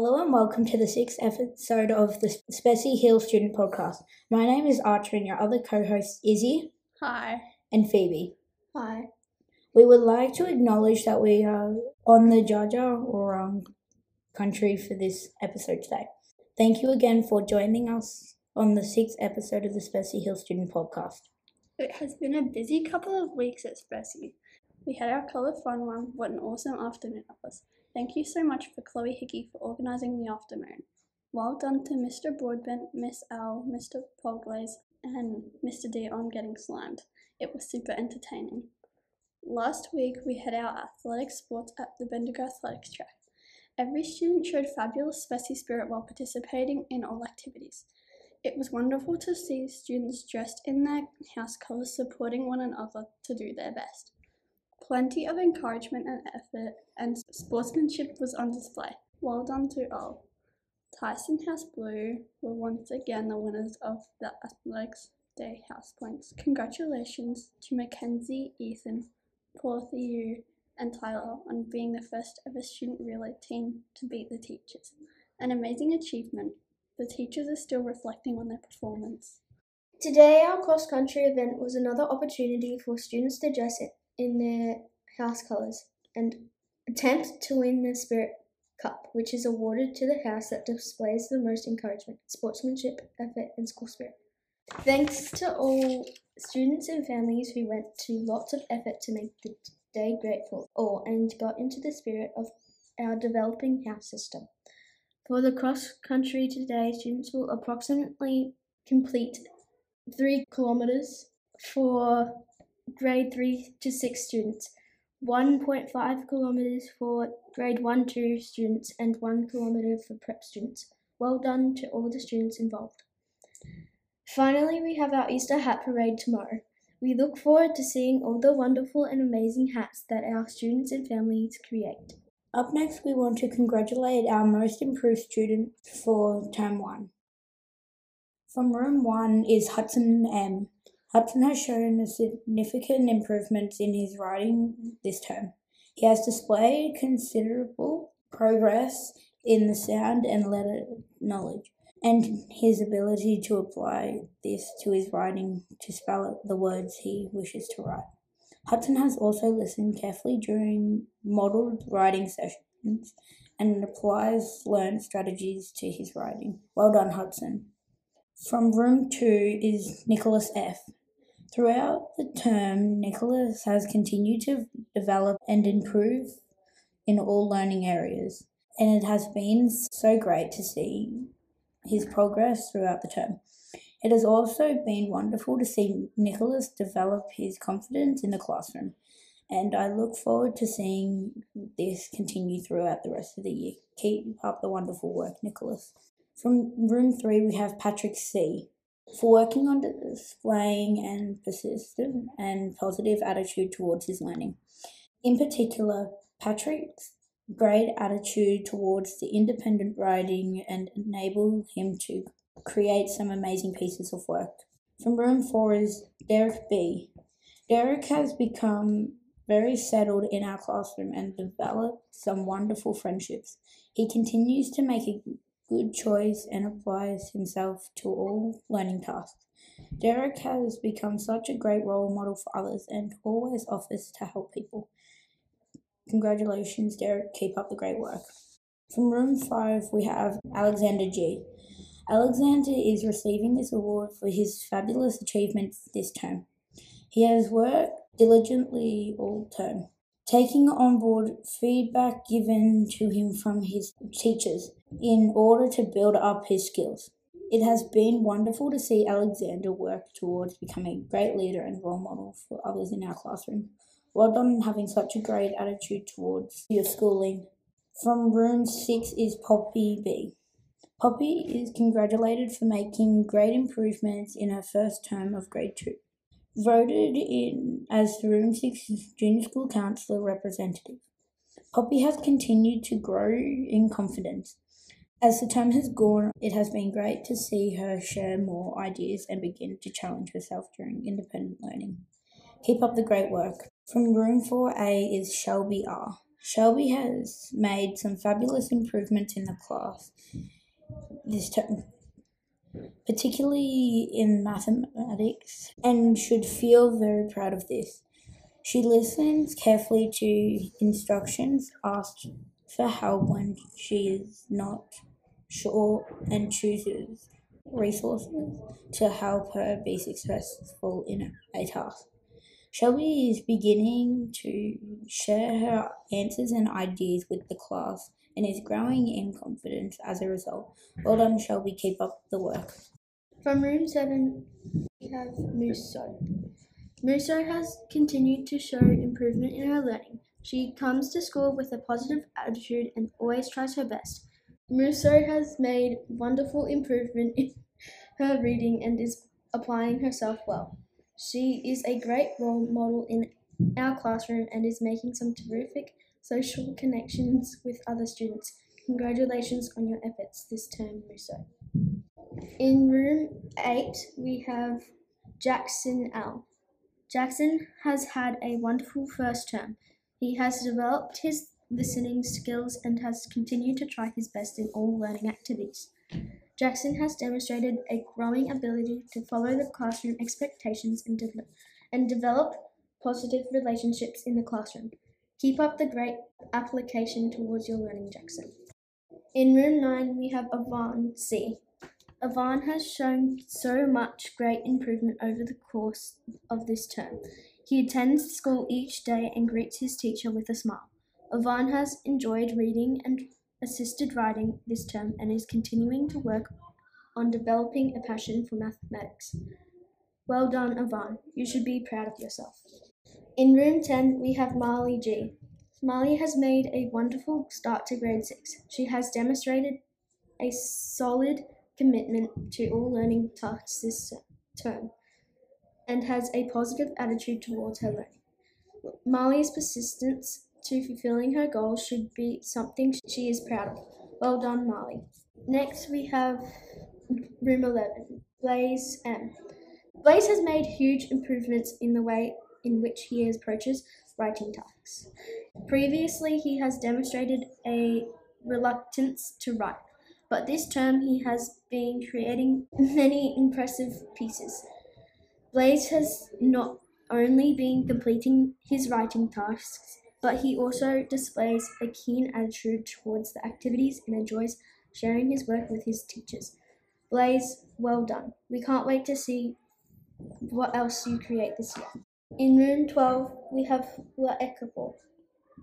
Hello and welcome to the sixth episode of the Specie Hill Student Podcast. My name is Archer and your other co-hosts Izzy Hi. and Phoebe. Hi. We would like to acknowledge that we are on the Jaja or um, country for this episode today. Thank you again for joining us on the sixth episode of the Specie Hill Student Podcast. It has been a busy couple of weeks at Specie. We had our colour fun one. What an awesome afternoon it was. Thank you so much for Chloe Hickey for organising the afternoon. Well done to Mr. Broadbent, Miss L, Mr. Poglaze, and Mr. D on getting slimed. It was super entertaining. Last week we had our athletic sports at the Bendigo Athletics track. Every student showed fabulous Specie spirit while participating in all activities. It was wonderful to see students dressed in their house colours supporting one another to do their best. Plenty of encouragement and effort and sportsmanship was on display. Well done to all. Tyson House Blue were once again the winners of the Athletics Day House Points. Congratulations to Mackenzie, Ethan, Porthew, and Tyler on being the first ever student relay team to beat the teachers. An amazing achievement. The teachers are still reflecting on their performance. Today, our cross country event was another opportunity for students to dress in their house colours and attempt to win the Spirit Cup, which is awarded to the house that displays the most encouragement, sportsmanship, effort, and school spirit. Thanks to all students and families who went to lots of effort to make the day great for all and got into the spirit of our developing house system. For the cross country today, students will approximately complete three kilometres for grade 3 to 6 students, 1.5 kilometres for grade 1 2 students, and 1 kilometre for prep students. Well done to all the students involved. Finally, we have our Easter hat parade tomorrow. We look forward to seeing all the wonderful and amazing hats that our students and families create. Up next, we want to congratulate our most improved student for term one. From room one is Hudson M. Hudson has shown significant improvements in his writing this term. He has displayed considerable progress in the sound and letter knowledge, and his ability to apply this to his writing to spell the words he wishes to write. Hudson has also listened carefully during modelled writing sessions and applies learned strategies to his writing. Well done, Hudson. From room two is Nicholas F. Throughout the term, Nicholas has continued to develop and improve in all learning areas, and it has been so great to see his progress throughout the term. It has also been wonderful to see Nicholas develop his confidence in the classroom, and I look forward to seeing this continue throughout the rest of the year. Keep up the wonderful work, Nicholas. From room three, we have Patrick C. For working on displaying and persistent and positive attitude towards his learning. In particular, Patrick's great attitude towards the independent writing and enable him to create some amazing pieces of work. From room four is Derek B. Derek has become very settled in our classroom and developed some wonderful friendships. He continues to make a good choice and applies himself to all learning tasks. Derek has become such a great role model for others and always offers to help people. Congratulations, Derek. Keep up the great work. From room five, we have Alexander G. Alexander is receiving this award for his fabulous achievements this term. He has worked diligently all term, taking on board feedback given to him from his teachers in order to build up his skills. It has been wonderful to see Alexander work towards becoming a great leader and role model for others in our classroom. Well done on having such a great attitude towards your schooling. From room six is Poppy B. Poppy is congratulated for making great improvements in her first term of grade two. Voted in as the Room 6 Junior School Councillor representative. Poppy has continued to grow in confidence. As the term has gone, it has been great to see her share more ideas and begin to challenge herself during independent learning. Keep up the great work. From room 4A is Shelby R. Shelby has made some fabulous improvements in the class this term, particularly in mathematics, and should feel very proud of this. She listens carefully to instructions, asks for help when she is not sure, and chooses resources to help her be successful in a task. Shelby is beginning to share her answers and ideas with the class and is growing in confidence as a result. Mm-hmm. Well done, Shelby. Keep up the work. From room 7, we have Muso. Muso has continued to show improvement in her learning. She comes to school with a positive attitude and always tries her best. Muso has made wonderful improvement in her reading and is applying herself well. She is a great role model in our classroom and is making some terrific social connections with other students. Congratulations on your efforts this term, Muso. In room 8, we have Jackson L. Jackson has had a wonderful first term. He has developed his listening skills and has continued to try his best in all learning activities. Jackson has demonstrated a growing ability to follow the classroom expectations and, de- and develop positive relationships in the classroom. Keep up the great application towards your learning, Jackson. In room 9, we have Avan C. Avan has shown so much great improvement over the course of this term. He attends school each day and greets his teacher with a smile. Avan has enjoyed reading and assisted writing this term and is continuing to work on developing a passion for mathematics. Well done, Avan. You should be proud of yourself. In room 10, we have Marley G. Marley has made a wonderful start to grade 6. She has demonstrated a solid commitment to all learning tasks this term and has a positive attitude towards her learning. Marley's persistence to fulfilling her goals should be something she is proud of. Well done, Marley. Next, we have room 11, Blaze M. Blaze has made huge improvements in the way in which he approaches writing tasks. Previously, he has demonstrated a reluctance to write, but this term he has been creating many impressive pieces. Blaze has not only been completing his writing tasks, but he also displays a keen attitude towards the activities and enjoys sharing his work with his teachers. Blaze, well done. We can't wait to see what else you create this year. In room 12, we have La Ekapor.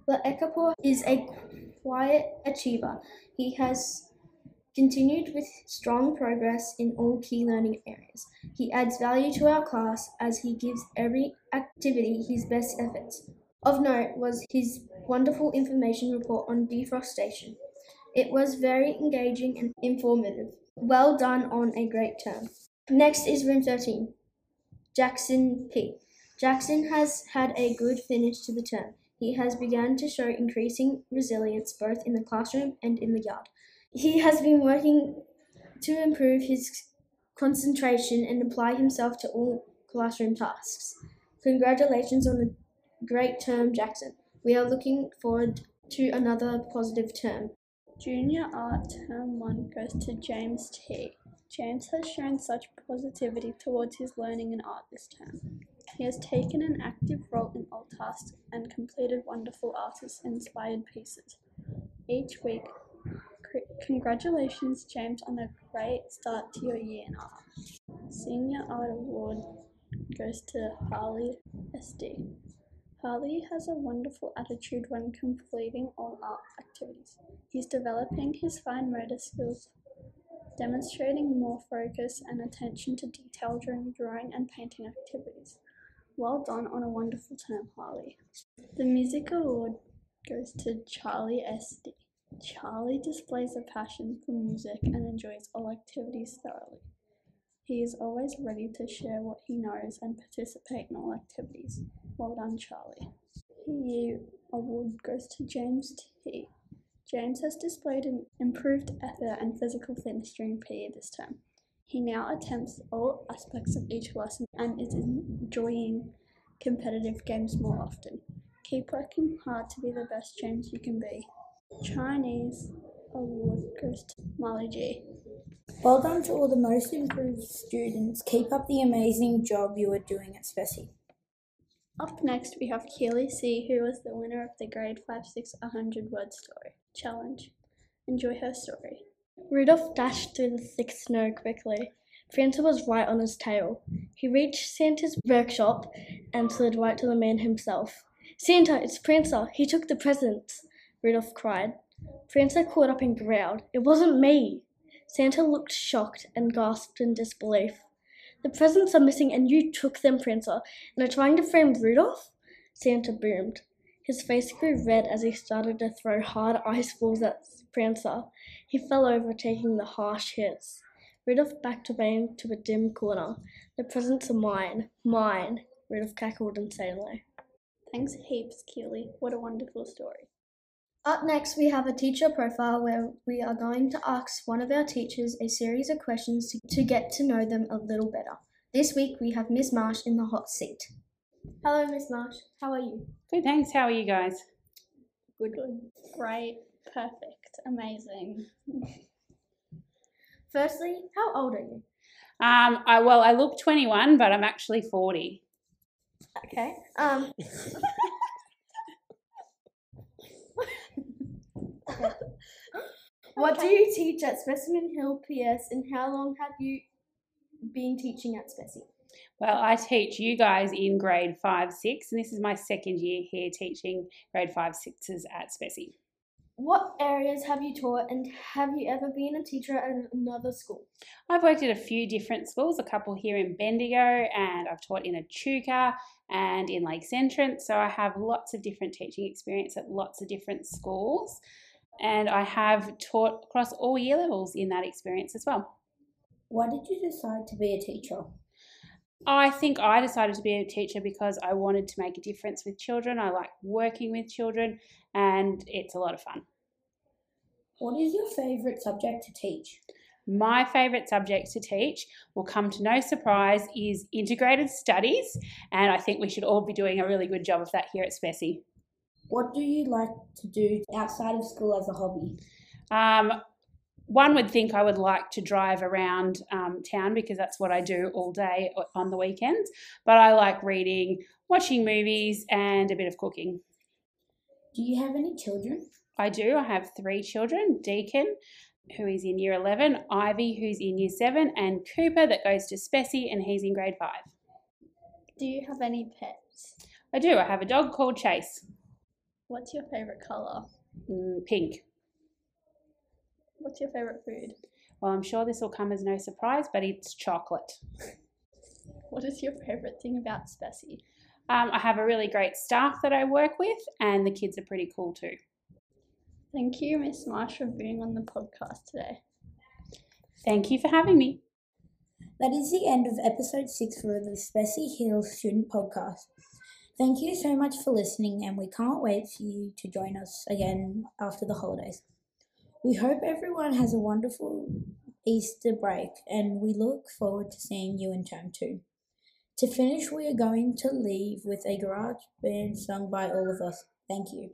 La Ekapor is a quiet achiever. He has continued with strong progress in all key learning areas. He adds value to our class as he gives every activity his best efforts. Of note was his wonderful information report on deforestation. It was very engaging and informative. Well done on a great term. Next is room 13, Jackson P. Jackson has had a good finish to the term. He has begun to show increasing resilience both in the classroom and in the yard. He has been working to improve his concentration and apply himself to all classroom tasks. Congratulations on a great term, Jackson. We are looking forward to another positive term. Junior Art Term 1 goes to James T. James has shown such positivity towards his learning in art this term. He has taken an active role in all tasks and completed wonderful artist inspired pieces. Each week, congratulations, James, on a great start to your year in art. Senior Art Award goes to Harley SD. Harley has a wonderful attitude when completing all art activities. He's developing his fine motor skills, demonstrating more focus and attention to detail during drawing and painting activities. Well done on a wonderful term, Harley. The music award goes to Charlie SD. Charlie displays a passion for music and enjoys all activities thoroughly. He is always ready to share what he knows and participate in all activities. Well done, Charlie. The award goes to James T. James has displayed an improved effort and physical fitness during PE this term. He now attempts all aspects of each lesson and is enjoying competitive games more often. Keep working hard to be the best students you can be. Chinese award goes to Molly G. Well done to all the most improved students. Keep up the amazing job you are doing at Spessy. Up next, we have Keely C, who was the winner of the Grade 5 6 100 Word Story Challenge. Enjoy her story. Rudolph dashed through the thick snow quickly. Prancer was right on his tail. He reached Santa's workshop and slid right to the man himself. Santa, it's Prancer. He took the presents, Rudolph cried. Prancer caught up and growled, It wasn't me. Santa looked shocked and gasped in disbelief. The presents are missing and you took them, Prancer, and are trying to frame Rudolph? Santa boomed. His face grew red as he started to throw hard ice balls at Prancer. He fell over, taking the harsh hits. Rudolph backed away into a dim corner. The presents are mine, mine, Rudolph cackled insanely. Thanks heaps, Keely. What a wonderful story. Up next, we have a teacher profile where we are going to ask one of our teachers a series of questions to, to get to know them a little better. This week, we have Miss Marsh in the hot seat. Hello, Miss Marsh. How are you? Good, thanks. How are you guys? Good, good. Great, perfect, amazing. Firstly, how old are you? Um, I, well, I look 21, but I'm actually 40. Okay. Um. What do you teach at Specimen Hill PS and how long have you been teaching at Speci? Well, I teach you guys in grade 5 6, and this is my second year here teaching grade 5 6s at Speci. What areas have you taught and have you ever been a teacher at another school? I've worked at a few different schools, a couple here in Bendigo, and I've taught in Echuca and in Lakes Entrance. So I have lots of different teaching experience at lots of different schools, and I have taught across all year levels in that experience as well. Why did you decide to be a teacher? I think I decided to be a teacher because I wanted to make a difference with children. I like working with children and it's a lot of fun. What is your favourite subject to teach? My favourite subject to teach will come to no surprise is integrated studies, and I think we should all be doing a really good job of that here at Speci. What do you like to do outside of school as a hobby? Um, one would think I would like to drive around um, town because that's what I do all day on the weekends, but I like reading, watching movies, and a bit of cooking. Do you have any children? I do. I have three children Deacon, who is in year 11, Ivy, who's in year 7, and Cooper, that goes to Speci, and he's in grade 5. Do you have any pets? I do. I have a dog called Chase. What's your favourite colour? Mm, pink. What's your favourite food? Well, I'm sure this will come as no surprise, but it's chocolate. What is your favourite thing about Speci? Um, I have a really great staff that I work with, and the kids are pretty cool too. Thank you, Miss Marsh, for being on the podcast today. Thank you for having me. That is the end of episode six for the Spessy Hill Student Podcast. Thank you so much for listening, and we can't wait for you to join us again after the holidays. We hope everyone has a wonderful Easter break, and we look forward to seeing you in term two. To finish, we are going to leave with a garage band sung by all of us. Thank you.